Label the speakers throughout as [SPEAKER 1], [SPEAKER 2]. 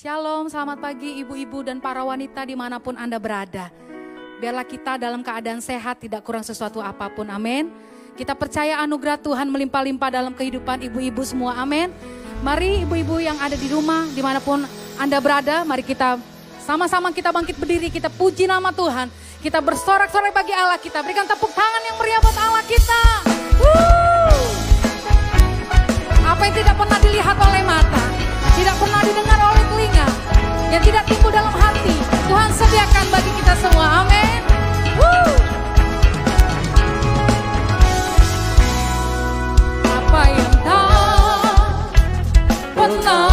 [SPEAKER 1] Shalom, selamat pagi ibu-ibu dan para wanita di mana pun Anda berada. Biarlah kita dalam keadaan sehat, tidak kurang sesuatu apa pun, amin. Kita percaya anugerah Tuhan melimpah-limpah dalam kehidupan ibu-ibu semua, amin. Mari ibu-ibu yang ada di rumah, di mana pun Anda berada, mari kita sama-sama kita bangkit berdiri, kita puji nama Tuhan. Kita bersorak-sorai bagi Allah kita, berikan tepuk tangan yang meriah buat Allah kita. Woo! Apa yang tidak pernah dilihat oleh mata, tidak pernah didengar oleh telinga, yang tidak timbul dalam hati, Tuhan sediakan bagi kita semua. Amin. Apa yang tak pernah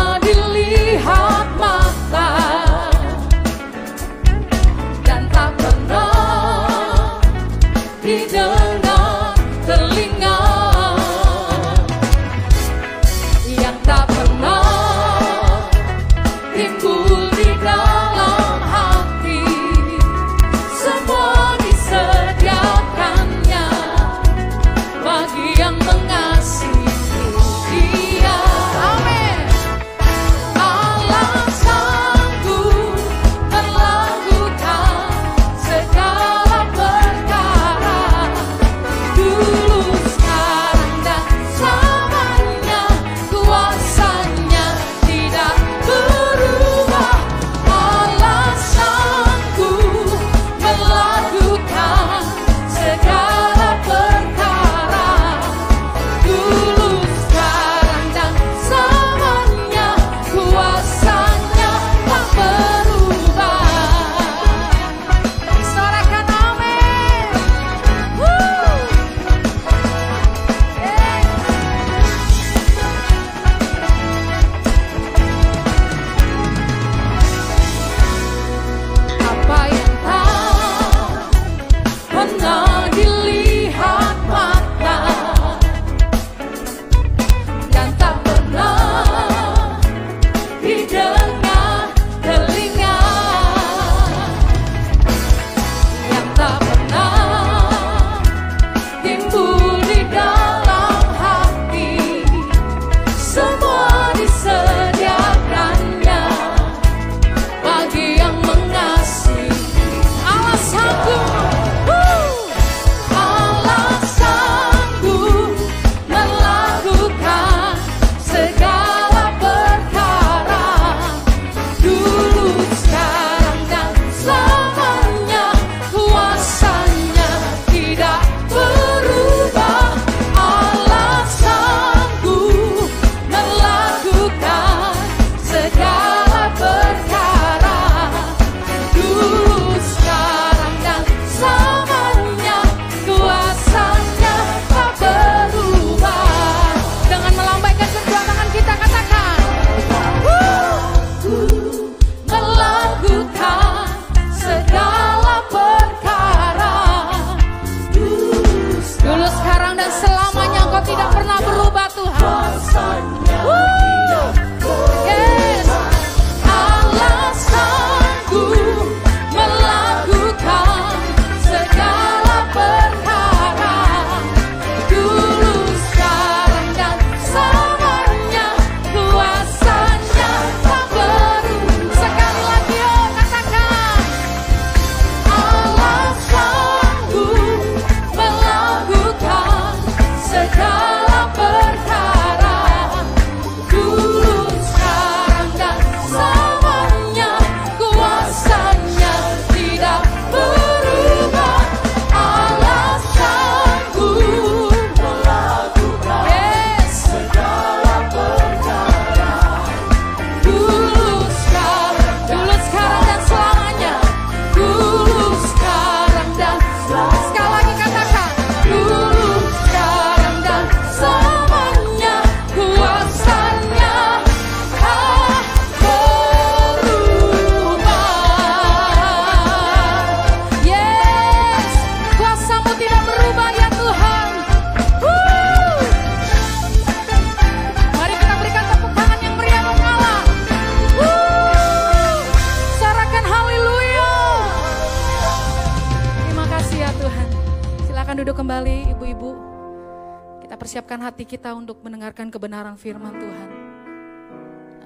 [SPEAKER 1] dengan kebenaran firman Tuhan.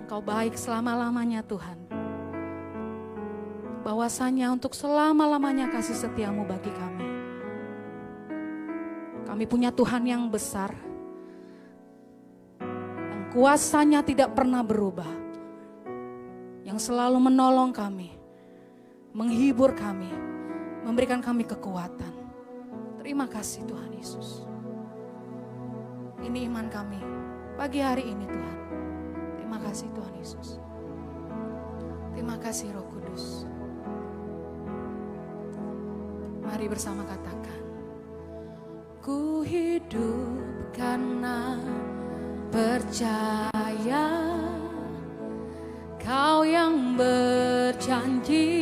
[SPEAKER 1] Engkau baik selama-lamanya Tuhan. Bahwasanya untuk selama-lamanya kasih setiamu bagi kami. Kami punya Tuhan yang besar. Yang kuasanya tidak pernah berubah. Yang selalu menolong kami. Menghibur kami. Memberikan kami kekuatan. Terima kasih Tuhan Yesus. Ini iman kami pagi hari ini Tuhan. Terima kasih Tuhan Yesus. Terima kasih Roh Kudus. Mari bersama katakan. Ku hidup karena percaya Kau yang berjanji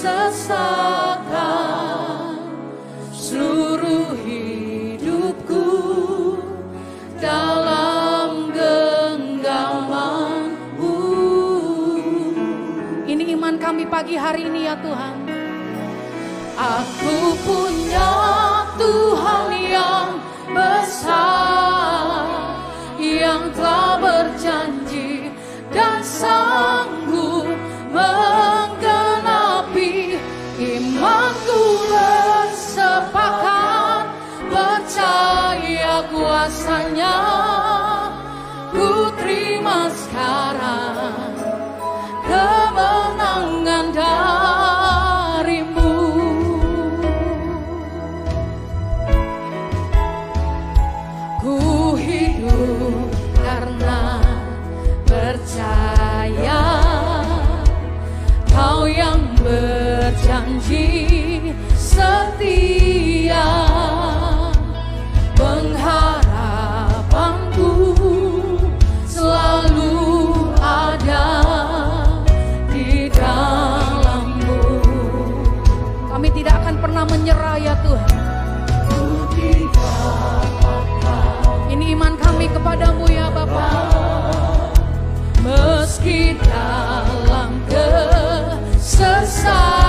[SPEAKER 1] kesesakan Seluruh hidupku dalam genggamanmu Ini iman kami pagi hari ini ya Tuhan. Aku punya Tuhan yang besar Yang telah berjanji dan setia. Pengharapanku selalu ada di dalammu. Kami tidak akan pernah menyerah ya Tuhan. Ini iman kami kepadamu ya Bapa. Meski dalam kesesakan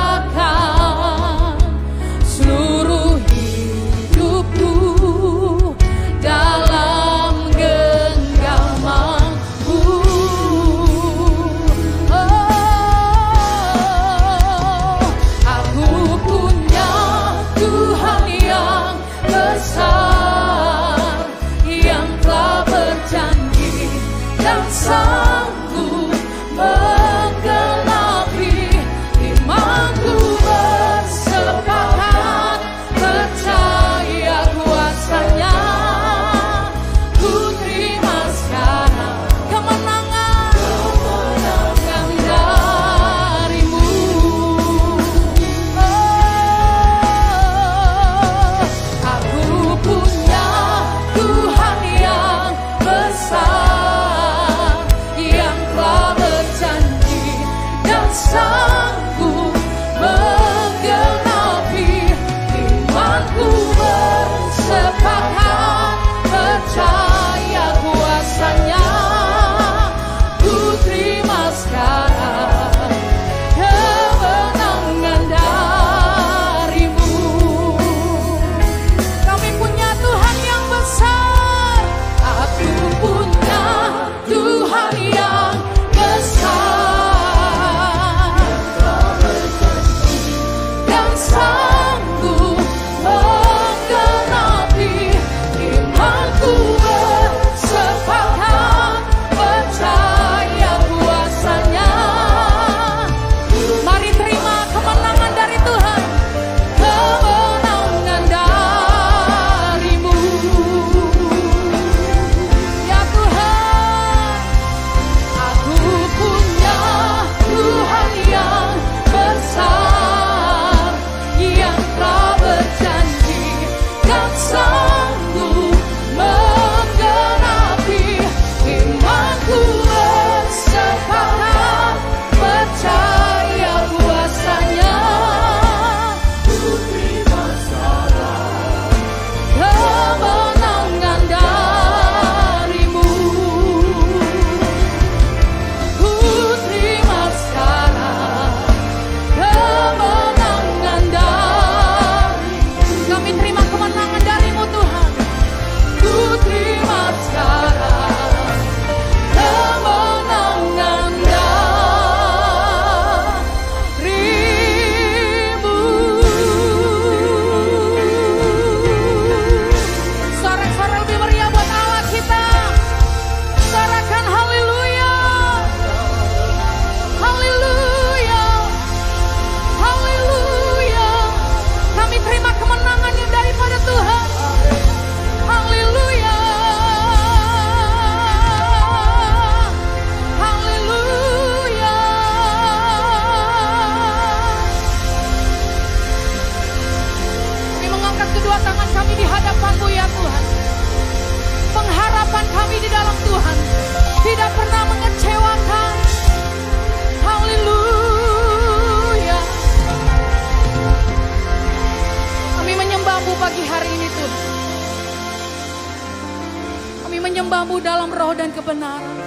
[SPEAKER 1] menyembahmu dalam roh dan kebenaran.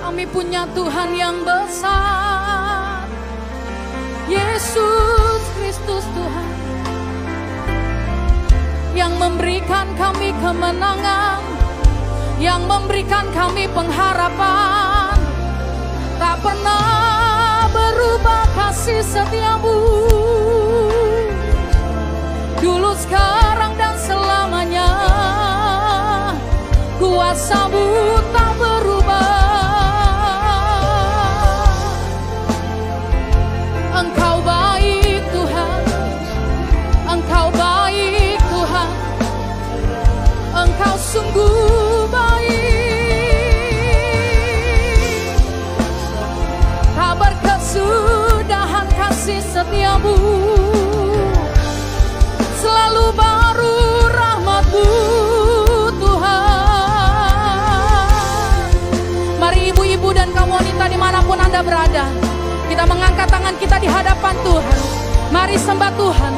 [SPEAKER 1] Kami punya Tuhan yang besar. Yesus Kristus Tuhan. Yang memberikan kami kemenangan. Yang memberikan kami pengharapan. Tak pernah berubah kasih setiamu. Dulu sekarang dan selamanya. tua saúde. Kita di hadapan Tuhan. Mari sembah Tuhan.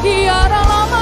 [SPEAKER 1] Tiada lama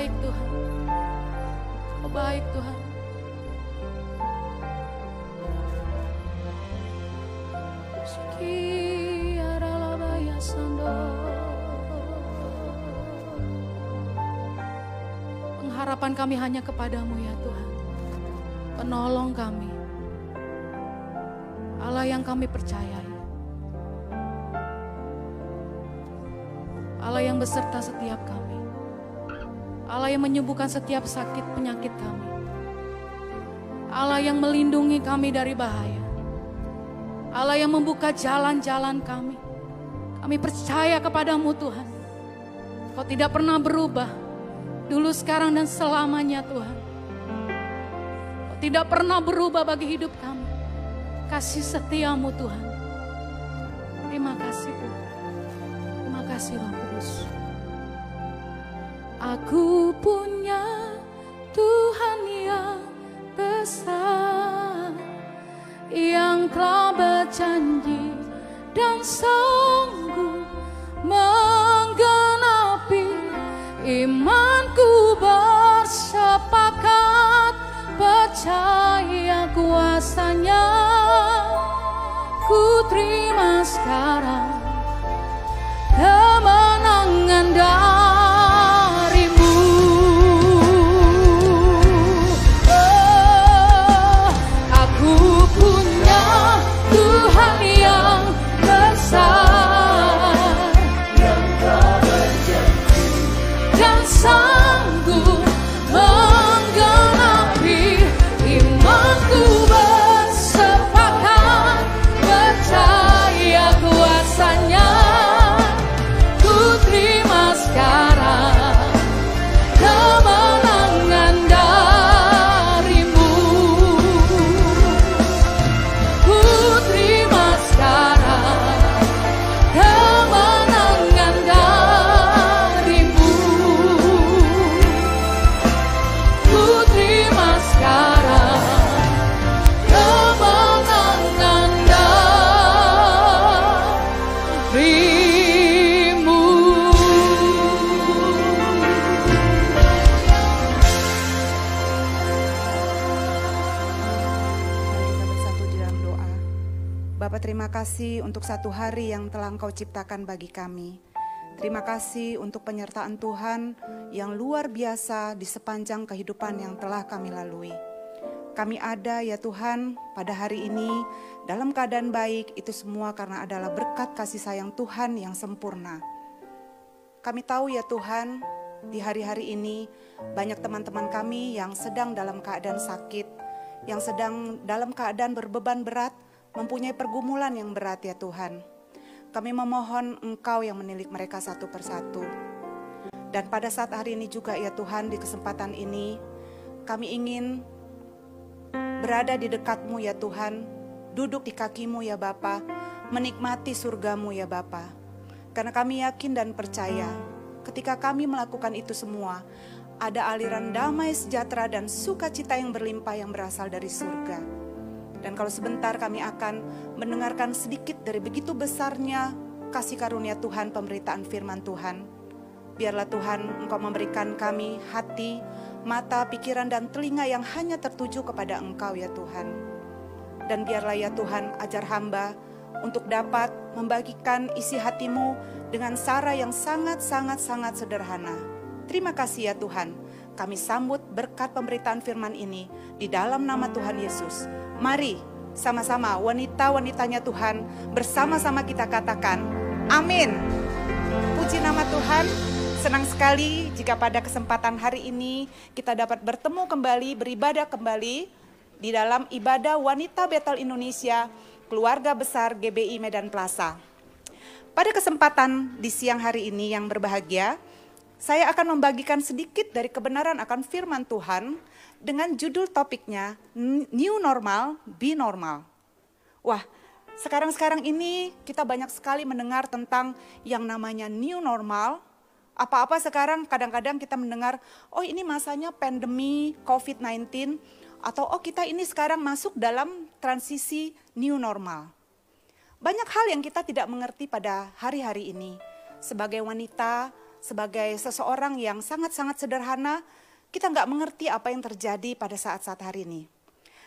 [SPEAKER 1] baik Tuhan. Kau baik Tuhan. Pengharapan kami hanya kepadamu ya Tuhan. Penolong kami. Allah yang kami percayai. Allah yang beserta setiap kami. Allah yang menyembuhkan setiap sakit penyakit kami. Allah yang melindungi kami dari bahaya. Allah yang membuka jalan-jalan kami. Kami percaya kepadamu Tuhan. Kau tidak pernah berubah. Dulu, sekarang, dan selamanya Tuhan. Kau tidak pernah berubah bagi hidup kami. Kasih setiamu Tuhan. Terima kasih Tuhan. Terima kasih Roh Kudus. Aku punya Tuhan yang besar yang telah berjanji dan sanggup menggenapi imanku bersepakat percaya kuasanya ku terima sekarang
[SPEAKER 2] terima kasih untuk satu hari yang telah Engkau ciptakan bagi kami. Terima kasih untuk penyertaan Tuhan yang luar biasa di sepanjang kehidupan yang telah kami lalui. Kami ada ya Tuhan pada hari ini dalam keadaan baik itu semua karena adalah berkat kasih sayang Tuhan yang sempurna. Kami tahu ya Tuhan di hari-hari ini banyak teman-teman kami yang sedang dalam keadaan sakit, yang sedang dalam keadaan berbeban berat, mempunyai pergumulan yang berat ya Tuhan. Kami memohon Engkau yang menilik mereka satu persatu. Dan pada saat hari ini juga ya Tuhan di kesempatan ini kami ingin berada di dekatmu ya Tuhan, duduk di kakimu ya Bapa, menikmati surgamu ya Bapa. Karena kami yakin dan percaya ketika kami melakukan itu semua, ada aliran damai sejahtera dan sukacita yang berlimpah yang berasal dari surga. Dan kalau sebentar kami akan mendengarkan sedikit dari begitu besarnya kasih karunia Tuhan, pemberitaan firman Tuhan. Biarlah Tuhan Engkau memberikan kami hati, mata, pikiran, dan telinga yang hanya tertuju kepada Engkau ya Tuhan. Dan biarlah ya Tuhan ajar hamba untuk dapat membagikan isi hatimu dengan cara yang sangat-sangat-sangat sederhana. Terima kasih ya Tuhan. Kami sambut berkat pemberitaan firman ini di dalam nama Tuhan Yesus. Mari sama-sama wanita-wanitanya Tuhan bersama-sama kita katakan amin. Puji nama Tuhan. Senang sekali jika pada kesempatan hari ini kita dapat bertemu kembali, beribadah kembali di dalam ibadah wanita Betel Indonesia, keluarga besar GBI Medan Plaza. Pada kesempatan di siang hari ini yang berbahagia, saya akan membagikan sedikit dari kebenaran akan firman Tuhan dengan judul topiknya New Normal, Be Normal. Wah, sekarang-sekarang ini kita banyak sekali mendengar tentang yang namanya New Normal. Apa-apa sekarang kadang-kadang kita mendengar, oh ini masanya pandemi COVID-19, atau oh kita ini sekarang masuk dalam transisi New Normal. Banyak hal yang kita tidak mengerti pada hari-hari ini. Sebagai wanita, sebagai seseorang yang sangat-sangat sederhana, kita nggak mengerti apa yang terjadi pada saat-saat hari ini.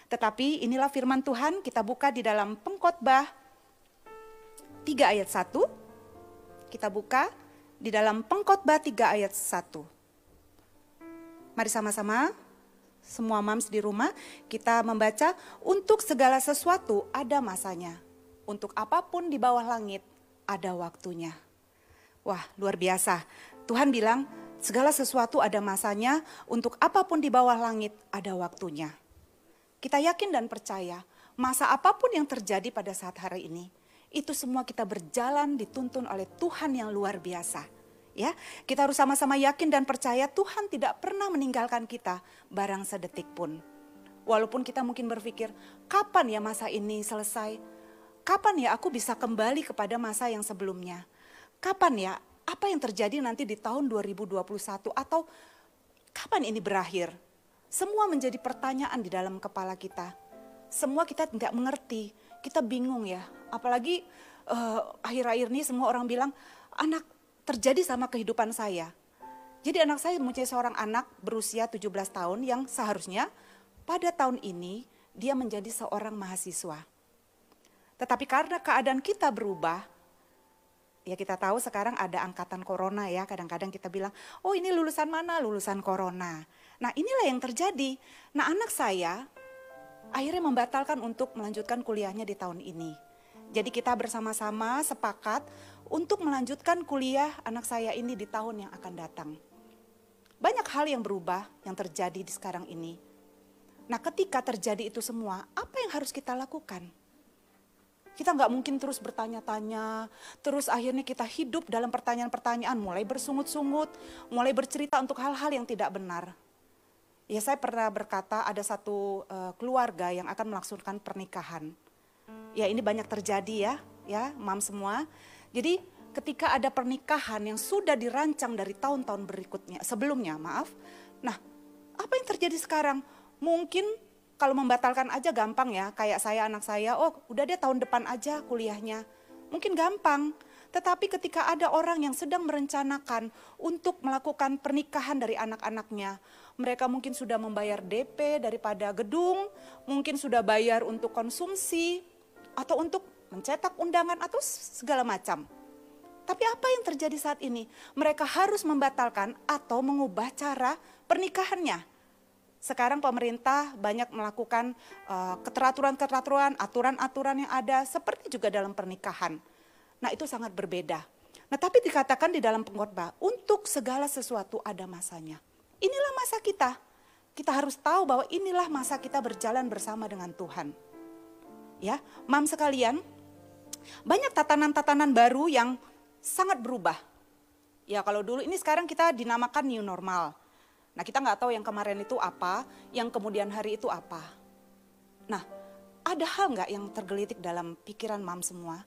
[SPEAKER 2] Tetapi inilah firman Tuhan, kita buka di dalam pengkhotbah 3 ayat 1. Kita buka di dalam pengkhotbah 3 ayat 1. Mari sama-sama semua mams di rumah kita membaca untuk segala sesuatu ada masanya. Untuk apa pun di bawah langit ada waktunya. Wah, luar biasa. Tuhan bilang, Segala sesuatu ada masanya, untuk apa pun di bawah langit ada waktunya. Kita yakin dan percaya, masa apa pun yang terjadi pada saat hari ini, itu semua kita berjalan dituntun oleh Tuhan yang luar biasa. Ya, kita harus sama-sama yakin dan percaya Tuhan tidak pernah meninggalkan kita barang sedetik pun. Walaupun kita mungkin berpikir, kapan ya masa ini selesai? Kapan ya aku bisa kembali kepada masa yang sebelumnya? Kapan ya apa yang terjadi nanti di tahun 2021 atau kapan ini berakhir? Semua menjadi pertanyaan di dalam kepala kita. Semua kita tidak mengerti, kita bingung ya. Apalagi uh, akhir-akhir ini semua orang bilang, anak terjadi sama kehidupan saya. Jadi anak saya mempunyai seorang anak berusia 17 tahun yang seharusnya pada tahun ini dia menjadi seorang mahasiswa. Tetapi karena keadaan kita berubah, ya kita tahu sekarang ada angkatan corona ya, kadang-kadang kita bilang, oh ini lulusan mana? Lulusan corona. Nah inilah yang terjadi. Nah anak saya akhirnya membatalkan untuk melanjutkan kuliahnya di tahun ini. Jadi kita bersama-sama sepakat untuk melanjutkan kuliah anak saya ini di tahun yang akan datang. Banyak hal yang berubah yang terjadi di sekarang ini. Nah ketika terjadi itu semua, apa yang harus kita lakukan? Kita nggak mungkin terus bertanya-tanya, terus akhirnya kita hidup dalam pertanyaan-pertanyaan, mulai bersungut-sungut, mulai bercerita untuk hal-hal yang tidak benar. Ya saya pernah berkata ada satu uh, keluarga yang akan melangsungkan pernikahan. Ya ini banyak terjadi ya, ya mam semua. Jadi ketika ada pernikahan yang sudah dirancang dari tahun-tahun berikutnya, sebelumnya maaf. Nah apa yang terjadi sekarang? Mungkin kalau membatalkan aja gampang ya, kayak saya anak saya, oh udah deh tahun depan aja kuliahnya. Mungkin gampang. Tetapi ketika ada orang yang sedang merencanakan untuk melakukan pernikahan dari anak-anaknya, mereka mungkin sudah membayar DP daripada gedung, mungkin sudah bayar untuk konsumsi, atau untuk mencetak undangan, atau segala macam. Tapi apa yang terjadi saat ini? Mereka harus membatalkan atau mengubah cara pernikahannya. Sekarang pemerintah banyak melakukan uh, keteraturan-keteraturan, aturan-aturan yang ada seperti juga dalam pernikahan Nah itu sangat berbeda. Nah tapi dikatakan di dalam pengkhotbah, untuk segala sesuatu ada masanya. Inilah masa kita. Kita harus tahu bahwa inilah masa kita berjalan bersama dengan Tuhan. Ya, mam sekalian, banyak tatanan-tatanan baru yang sangat berubah. Ya kalau dulu ini sekarang kita dinamakan new normal. Nah kita nggak tahu yang kemarin itu apa, yang kemudian hari itu apa. Nah ada hal nggak yang tergelitik dalam pikiran mam semua?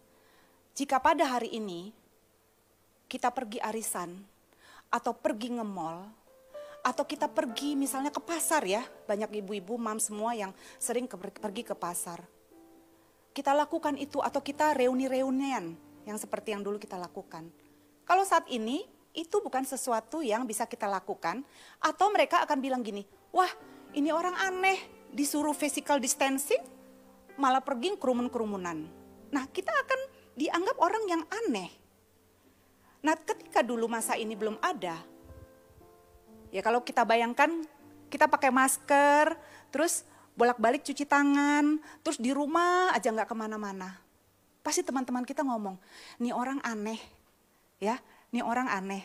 [SPEAKER 2] Jika pada hari ini kita pergi arisan atau pergi nge-mall atau kita pergi misalnya ke pasar ya, banyak ibu-ibu, mam semua yang sering ke, pergi ke pasar. Kita lakukan itu atau kita reuni-reunian yang seperti yang dulu kita lakukan. Kalau saat ini itu bukan sesuatu yang bisa kita lakukan atau mereka akan bilang gini, wah ini orang aneh disuruh physical distancing malah pergi kerumun-kerumunan. Nah kita akan dianggap orang yang aneh. Nah, ketika dulu masa ini belum ada, ya kalau kita bayangkan kita pakai masker, terus bolak-balik cuci tangan, terus di rumah aja nggak ke mana-mana. Pasti teman-teman kita ngomong, nih orang aneh, ya, nih orang aneh.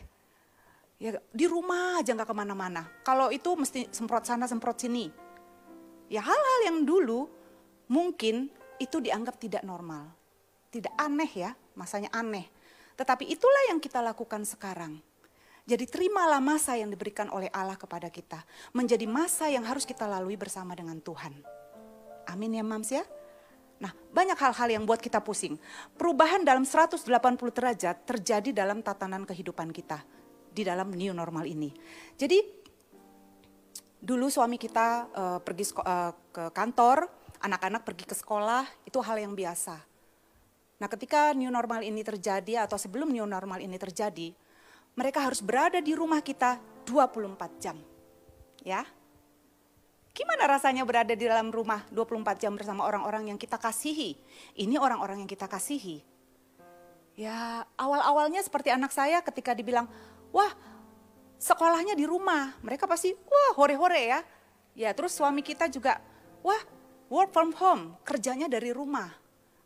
[SPEAKER 2] Ya di rumah aja nggak ke mana-mana. Kalau itu mesti semprot sana semprot sini. Ya hal-hal yang dulu mungkin itu dianggap tidak normal. Tidak aneh ya, masanya aneh. Tetapi itulah yang kita lakukan sekarang. Jadi terimalah masa yang diberikan oleh Allah kepada kita. Menjadi masa yang harus kita lalui bersama dengan Tuhan. Amin ya mams ya. Nah banyak hal-hal yang buat kita pusing. Perubahan dalam 180 derajat terjadi dalam tatanan kehidupan kita. Di dalam new normal ini. Jadi dulu suami kita uh, pergi uh, ke kantor, anak-anak pergi ke sekolah, itu hal yang biasa. Nah ketika new normal ini terjadi atau sebelum new normal ini terjadi, mereka harus berada di rumah kita 24 jam. Ya. Gimana rasanya berada di dalam rumah 24 jam bersama orang-orang yang kita kasihi? Ini orang-orang yang kita kasihi. Ya awal-awalnya seperti anak saya ketika dibilang, wah sekolahnya di rumah. Mereka pasti, wah hore-hore ya. Ya terus suami kita juga, wah work from home, kerjanya dari rumah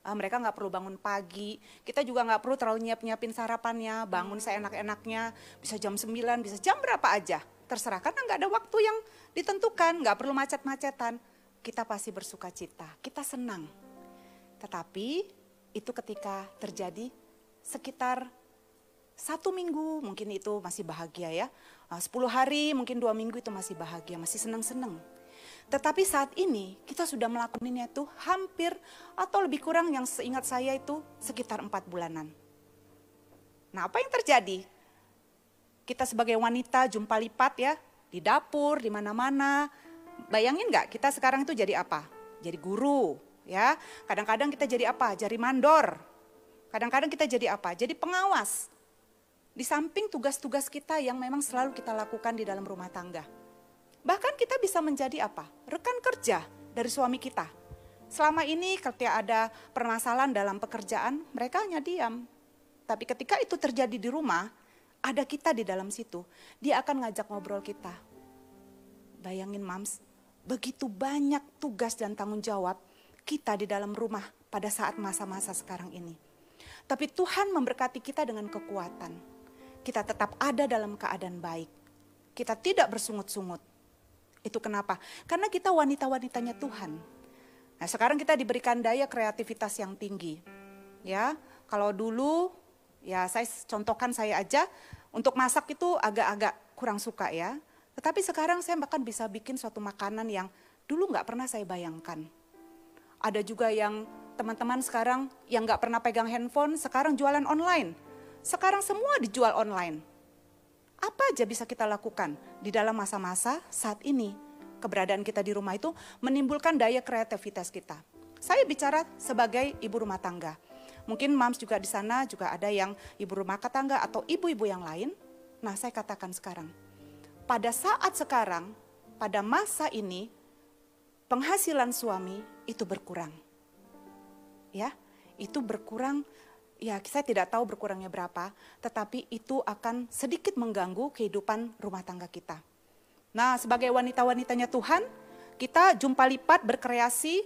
[SPEAKER 2] uh, mereka nggak perlu bangun pagi, kita juga nggak perlu terlalu nyiap-nyiapin sarapannya, bangun saya enak-enaknya, bisa jam 9, bisa jam berapa aja, terserah karena nggak ada waktu yang ditentukan, nggak perlu macet-macetan, kita pasti bersuka cita, kita senang. Tetapi itu ketika terjadi sekitar satu minggu mungkin itu masih bahagia ya, uh, sepuluh hari mungkin dua minggu itu masih bahagia, masih senang-senang. Tetapi saat ini kita sudah melakukannya itu hampir atau lebih kurang yang seingat saya itu sekitar empat bulanan. Nah apa yang terjadi? Kita sebagai wanita jumpa lipat ya di dapur, di mana-mana. Bayangin nggak kita sekarang itu jadi apa? Jadi guru ya. Kadang-kadang kita jadi apa? Jadi mandor. Kadang-kadang kita jadi apa? Jadi pengawas. Di samping tugas-tugas kita yang memang selalu kita lakukan di dalam rumah tangga. Bahkan kita bisa menjadi apa? Rekan kerja dari suami kita. Selama ini ketika ada permasalahan dalam pekerjaan, mereka hanya diam. Tapi ketika itu terjadi di rumah, ada kita di dalam situ, dia akan ngajak ngobrol kita. Bayangin mams, begitu banyak tugas dan tanggung jawab kita di dalam rumah pada saat masa-masa sekarang ini. Tapi Tuhan memberkati kita dengan kekuatan. Kita tetap ada dalam keadaan baik. Kita tidak bersungut-sungut itu kenapa? Karena kita wanita-wanitanya Tuhan. Nah, sekarang kita diberikan daya kreativitas yang tinggi. Ya, kalau dulu ya saya contohkan saya aja untuk masak itu agak-agak kurang suka ya. Tetapi sekarang saya bahkan bisa bikin suatu makanan yang dulu nggak pernah saya bayangkan. Ada juga yang teman-teman sekarang yang nggak pernah pegang handphone, sekarang jualan online. Sekarang semua dijual online. Apa aja bisa kita lakukan di dalam masa-masa saat ini? Keberadaan kita di rumah itu menimbulkan daya kreativitas kita. Saya bicara sebagai ibu rumah tangga. Mungkin mams juga di sana juga ada yang ibu rumah tangga atau ibu-ibu yang lain. Nah, saya katakan sekarang, pada saat sekarang, pada masa ini, penghasilan suami itu berkurang. Ya, itu berkurang ya saya tidak tahu berkurangnya berapa, tetapi itu akan sedikit mengganggu kehidupan rumah tangga kita. Nah, sebagai wanita-wanitanya Tuhan, kita jumpa lipat berkreasi.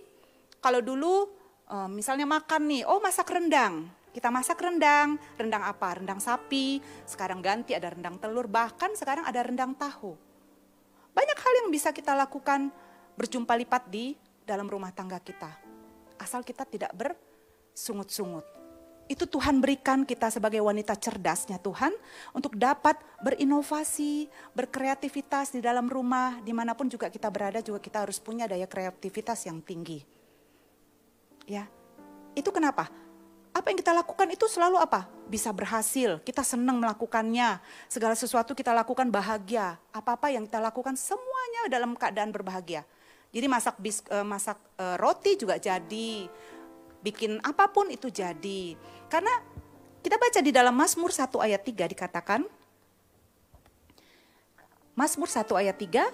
[SPEAKER 2] Kalau dulu eh, misalnya makan nih, oh masak rendang. Kita masak rendang, rendang apa? Rendang sapi, sekarang ganti ada rendang telur, bahkan sekarang ada rendang tahu. Banyak hal yang bisa kita lakukan berjumpa lipat di dalam rumah tangga kita. Asal kita tidak bersungut-sungut itu Tuhan berikan kita sebagai wanita cerdasnya Tuhan untuk dapat berinovasi, berkreativitas di dalam rumah, di mana pun juga kita berada juga kita harus punya daya kreativitas yang tinggi. Ya, itu kenapa? Apa yang kita lakukan itu selalu apa? Bisa berhasil, kita senang melakukannya. Segala sesuatu kita lakukan bahagia. Apa-apa yang kita lakukan semuanya dalam keadaan berbahagia. Jadi masak bis, eh, masak eh, roti juga jadi, bikin apa pun itu jadi. Karena kita baca di dalam Mazmur 1 ayat 3 dikatakan, Mazmur 1 ayat 3,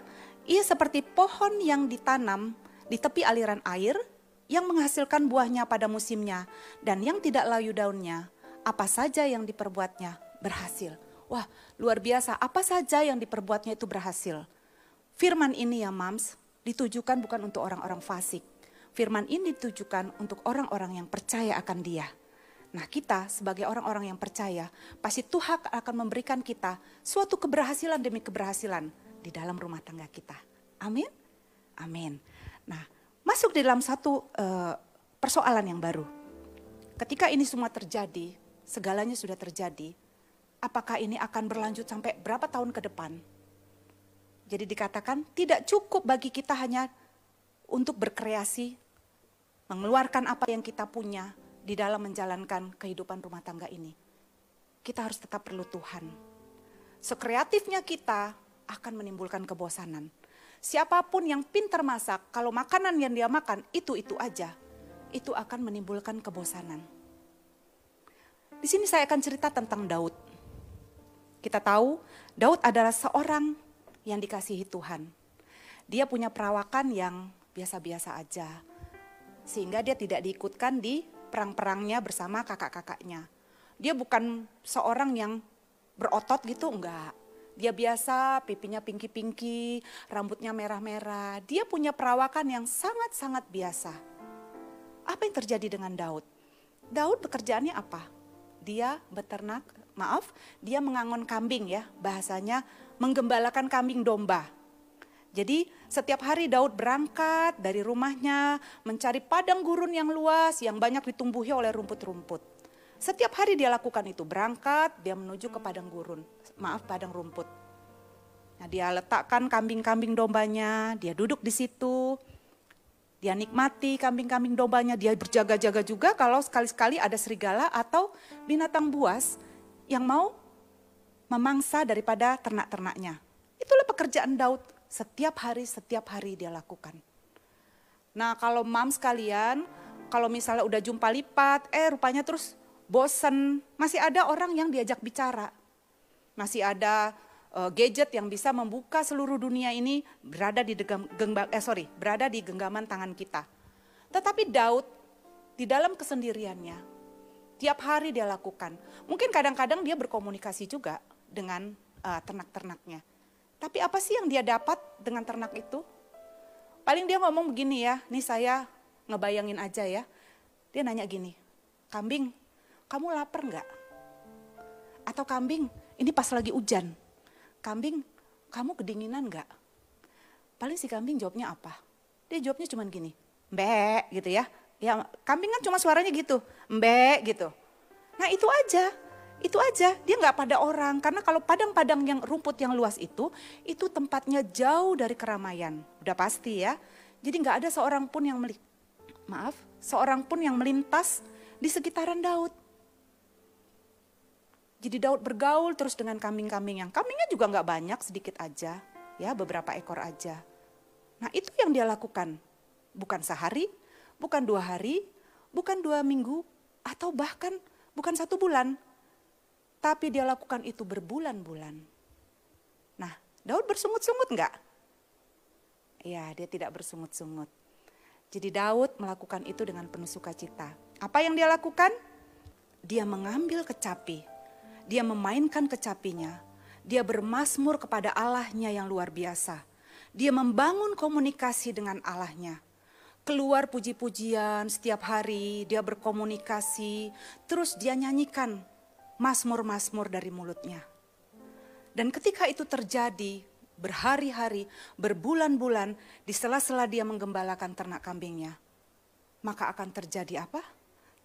[SPEAKER 2] ia seperti pohon yang ditanam di tepi aliran air, yang menghasilkan buahnya pada musimnya, dan yang tidak layu daunnya, apa saja yang diperbuatnya berhasil. Wah, luar biasa, apa saja yang diperbuatnya itu berhasil. Firman ini ya mams, ditujukan bukan untuk orang-orang fasik, Firman ini ditujukan untuk orang-orang yang percaya akan Dia. Nah, kita sebagai orang-orang yang percaya, pasti Tuhan akan memberikan kita suatu keberhasilan demi keberhasilan di dalam rumah tangga kita. Amin. Amin. Nah, masuk di dalam satu uh, persoalan yang baru. Ketika ini semua terjadi, segalanya sudah terjadi, apakah ini akan berlanjut sampai berapa tahun ke depan? Jadi dikatakan tidak cukup bagi kita hanya untuk berkreasi mengeluarkan apa yang kita punya di dalam menjalankan kehidupan rumah tangga ini. Kita harus tetap perlu Tuhan. Sekreatifnya kita akan menimbulkan kebosanan. Siapa pun yang pintar masak, kalau makanan yang dia makan itu-itu aja, itu akan menimbulkan kebosanan. Di sini saya akan cerita tentang Daud. Kita tahu Daud adalah seorang yang dikasihi Tuhan. Dia punya perawakan yang biasa-biasa aja sehingga dia tidak diikutkan di perang-perangnya bersama kakak-kakaknya. Dia bukan seorang yang berotot gitu, enggak. Dia biasa, pipinya pinky-pinky, rambutnya merah-merah. Dia punya perawakan yang sangat-sangat biasa. Apa yang terjadi dengan Daud? Daud pekerjaannya apa? Dia beternak, maaf, dia mengangon kambing ya, bahasanya menggembalakan kambing domba. Jadi setiap hari Daud berangkat dari rumahnya mencari padang gurun yang luas yang banyak ditumbuhi oleh rumput-rumput. Setiap hari dia lakukan itu, berangkat dia menuju ke padang gurun, maaf padang rumput. Nah, dia letakkan kambing-kambing dombanya, dia duduk di situ, dia nikmati kambing-kambing dombanya, dia berjaga-jaga juga kalau sekali-sekali ada serigala atau binatang buas yang mau memangsa daripada ternak-ternaknya. Itulah pekerjaan Daud setiap hari, setiap hari dia lakukan. Nah kalau mam sekalian, kalau misalnya udah jumpa lipat, eh rupanya terus bosen, masih ada orang yang diajak bicara. Masih ada uh, gadget yang bisa membuka seluruh dunia ini berada di degam, gengba, eh sorry, berada di genggaman tangan kita. Tetapi Daud di dalam kesendiriannya, tiap hari dia lakukan. Mungkin kadang-kadang dia berkomunikasi juga dengan uh, ternak-ternaknya. Tapi apa sih yang dia dapat dengan ternak itu? Paling dia ngomong begini ya, nih saya ngebayangin aja ya. Dia nanya gini, kambing, kamu lapar nggak? Atau kambing, ini pas lagi hujan. Kambing, kamu kedinginan nggak? Paling si kambing jawabnya apa? Dia jawabnya cuma gini, mbek gitu ya. Ya kambing kan cuma suaranya gitu, mbek gitu. Nah itu aja, itu aja, dia nggak pada orang. Karena kalau padang-padang yang rumput yang luas itu, itu tempatnya jauh dari keramaian. Udah pasti ya. Jadi nggak ada seorang pun yang meli maaf, seorang pun yang melintas di sekitaran Daud. Jadi Daud bergaul terus dengan kambing-kambing yang kambingnya juga nggak banyak, sedikit aja, ya beberapa ekor aja. Nah itu yang dia lakukan, bukan sehari, bukan dua hari, bukan dua minggu, atau bahkan bukan satu bulan, tapi dia lakukan itu berbulan-bulan. Nah, Daud bersungut-sungut enggak? Ya, dia tidak bersungut-sungut. Jadi Daud melakukan itu dengan penuh sukacita. Apa yang dia lakukan? Dia mengambil kecapi, dia memainkan kecapinya, dia bermasmur kepada Allahnya yang luar biasa. Dia membangun komunikasi dengan Allahnya. Keluar puji-pujian setiap hari, dia berkomunikasi, terus dia nyanyikan masmur-masmur dari mulutnya. Dan ketika itu terjadi, berhari-hari, berbulan-bulan, di sela-sela dia menggembalakan ternak kambingnya, maka akan terjadi apa?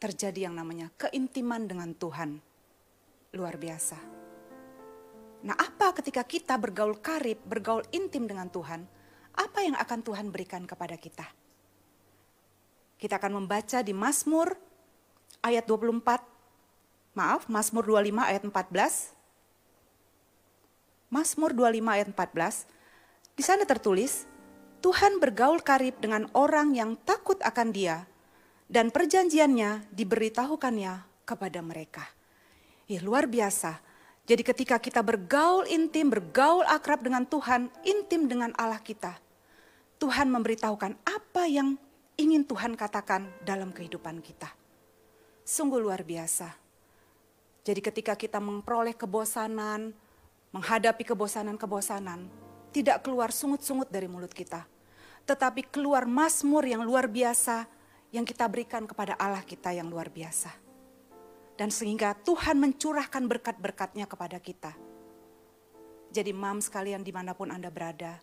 [SPEAKER 2] Terjadi yang namanya keintiman dengan Tuhan. Luar biasa. Nah, apa ketika kita bergaul karib, bergaul intim dengan Tuhan? Apa yang akan Tuhan berikan kepada kita? Kita akan membaca di Mazmur ayat 24. Maaf, Mazmur 25 ayat 14. Mazmur 25 ayat 14. Di sana tertulis, Tuhan bergaul karib dengan orang yang takut akan dia dan perjanjiannya diberitahukannya kepada mereka. Ih, luar biasa jadi ketika kita bergaul intim, bergaul akrab dengan Tuhan, intim dengan Allah kita, Tuhan memberitahukan apa yang ingin Tuhan katakan dalam kehidupan kita. Sungguh luar biasa. Jadi ketika kita memperoleh kebosanan, menghadapi kebosanan-kebosanan, tidak keluar sungut-sungut dari mulut kita. Tetapi keluar mazmur yang luar biasa yang kita berikan kepada Allah kita yang luar biasa dan sehingga Tuhan mencurahkan berkat-berkatnya kepada kita. Jadi mam sekalian di mana pun Anda berada,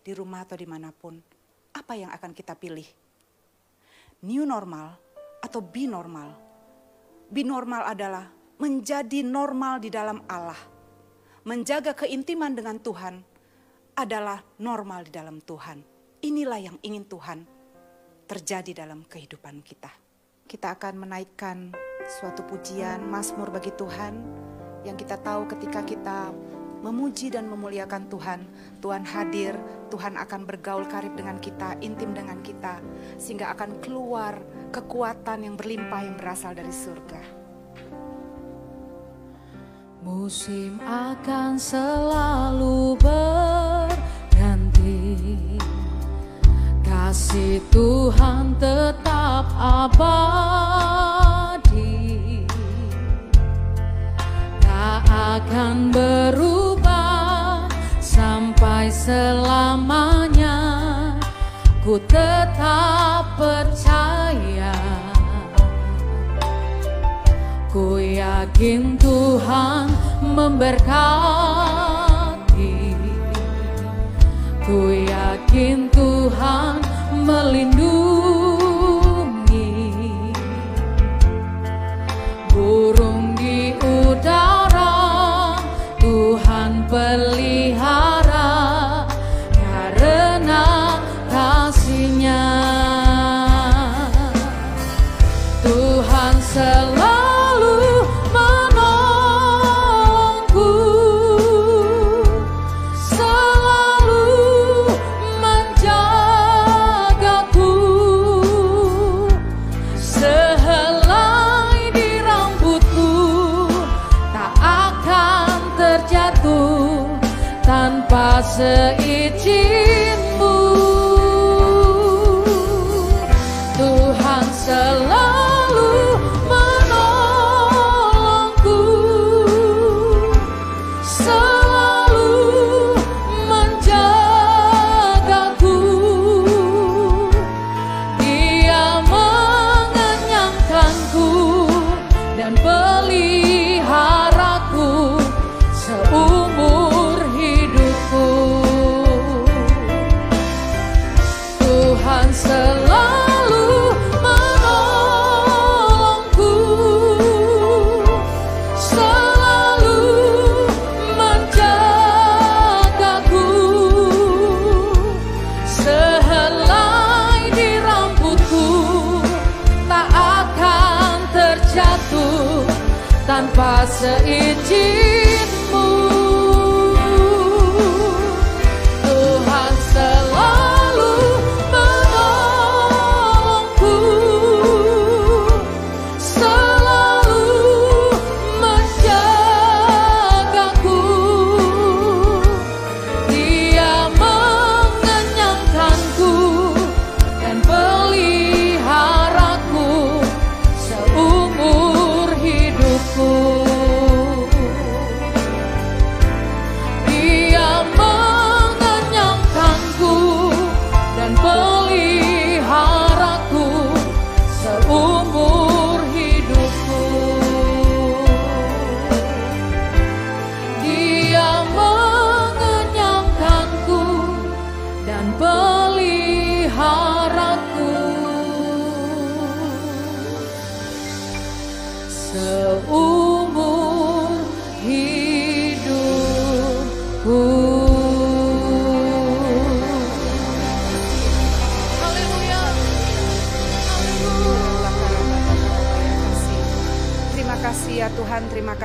[SPEAKER 2] di rumah atau di mana pun, apa yang akan kita pilih? New normal atau be normal? Be normal adalah menjadi normal di dalam Allah. Menjaga keintiman dengan Tuhan adalah normal di dalam Tuhan. Inilah yang ingin Tuhan terjadi dalam kehidupan kita. Kita akan menaikkan suatu pujian, mazmur bagi Tuhan yang kita tahu ketika kita memuji dan memuliakan Tuhan, Tuhan hadir, Tuhan akan bergaul karib dengan kita, intim dengan kita, sehingga akan keluar kekuatan yang berlimpah yang berasal dari surga.
[SPEAKER 1] Musim akan selalu berganti, kasih Tuhan tetap abadi. Akan berubah sampai selamanya. Ku tetap percaya, ku yakin Tuhan memberkati, ku yakin Tuhan melindungi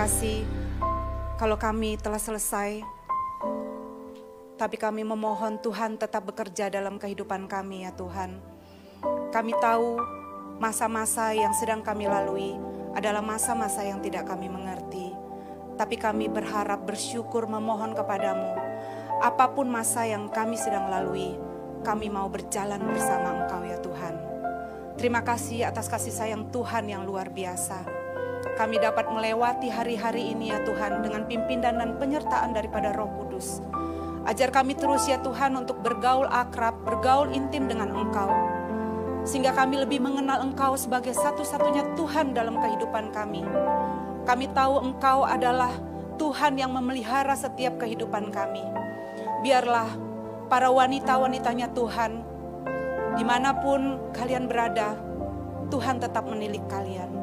[SPEAKER 2] kasih kalau kami telah selesai. Tapi kami memohon Tuhan tetap bekerja dalam kehidupan kami ya Tuhan. Kami tahu masa-masa yang sedang kami lalui adalah masa-masa yang tidak kami mengerti. Tapi kami berharap bersyukur memohon kepadamu. Apa pun masa yang kami sedang lalui, kami mau berjalan bersama Engkau ya Tuhan. Terima kasih atas kasih sayang Tuhan yang luar biasa. Kami dapat melewati hari-hari ini ya Tuhan dengan pimpinan dan penyertaan daripada Roh Kudus. Ajar kami terus ya Tuhan untuk bergaul akrab, bergaul intim dengan Engkau. Sehingga kami lebih mengenal Engkau sebagai satu-satunya Tuhan dalam kehidupan kami. Kami tahu Engkau adalah Tuhan yang memelihara setiap kehidupan kami. Biarlah para wanita-wanitanya Tuhan, di mana pun kalian berada, Tuhan tetap menilik kalian.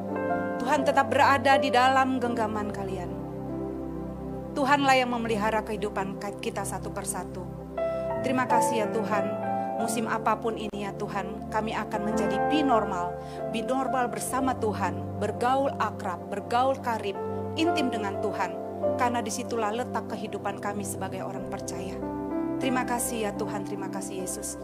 [SPEAKER 2] Tuhan tetap berada di dalam genggaman kalian. Tuhanlah yang memelihara kehidupan kita satu persatu. Terima kasih ya Tuhan, musim apa pun ini ya Tuhan, kami akan menjadi binormal, binormal bersama Tuhan, bergaul akrab, bergaul karib, intim dengan Tuhan, karena di situlah letak kehidupan kami sebagai orang percaya. Terima kasih ya Tuhan, terima kasih Yesus.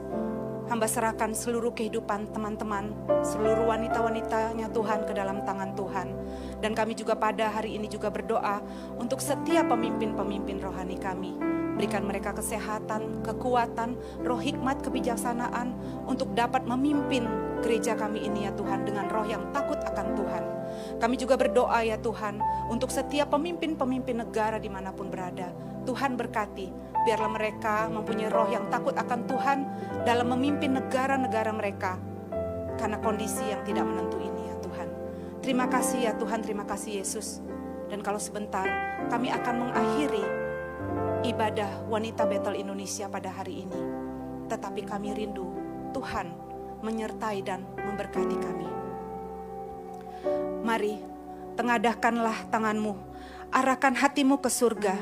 [SPEAKER 2] Hamba serahkan seluruh kehidupan teman-teman, seluruh wanita-wanitanya Tuhan ke dalam tangan Tuhan. Dan kami juga pada hari ini juga berdoa untuk setiap pemimpin-pemimpin rohani kami. Berikan mereka kesehatan, kekuatan, roh hikmat, kebijaksanaan untuk dapat memimpin gereja kami ini ya Tuhan dengan roh yang takut akan Tuhan. Kami juga berdoa ya Tuhan untuk setiap pemimpin-pemimpin negara di mana pun berada. Tuhan berkati biarlah mereka mempunyai roh yang takut akan Tuhan dalam memimpin negara-negara mereka karena kondisi yang tidak menentu ini ya Tuhan. Terima kasih ya Tuhan, terima kasih Yesus. Dan kalau sebentar kami akan mengakhiri ibadah wanita Betel Indonesia pada hari ini. Tetapi kami rindu Tuhan menyertai dan memberkati kami. Mari, tengadahkanlah tanganmu, arahkan hatimu ke surga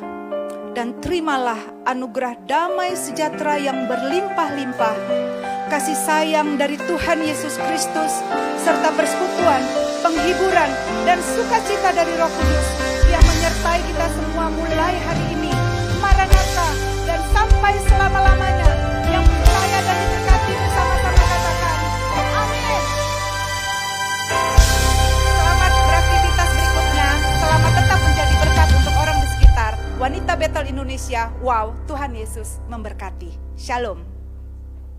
[SPEAKER 2] dan terimalah anugerah damai sejahtera yang berlimpah-limpah, kasih sayang dari Tuhan Yesus Kristus, serta persekutuan, penghiburan, dan sukacita dari Roh Kudus yang menyertai kita semua mulai hari ini. Maranatha dan sampai selama-lamanya Wanita Betel Indonesia, wow, Tuhan Yesus memberkati. Shalom.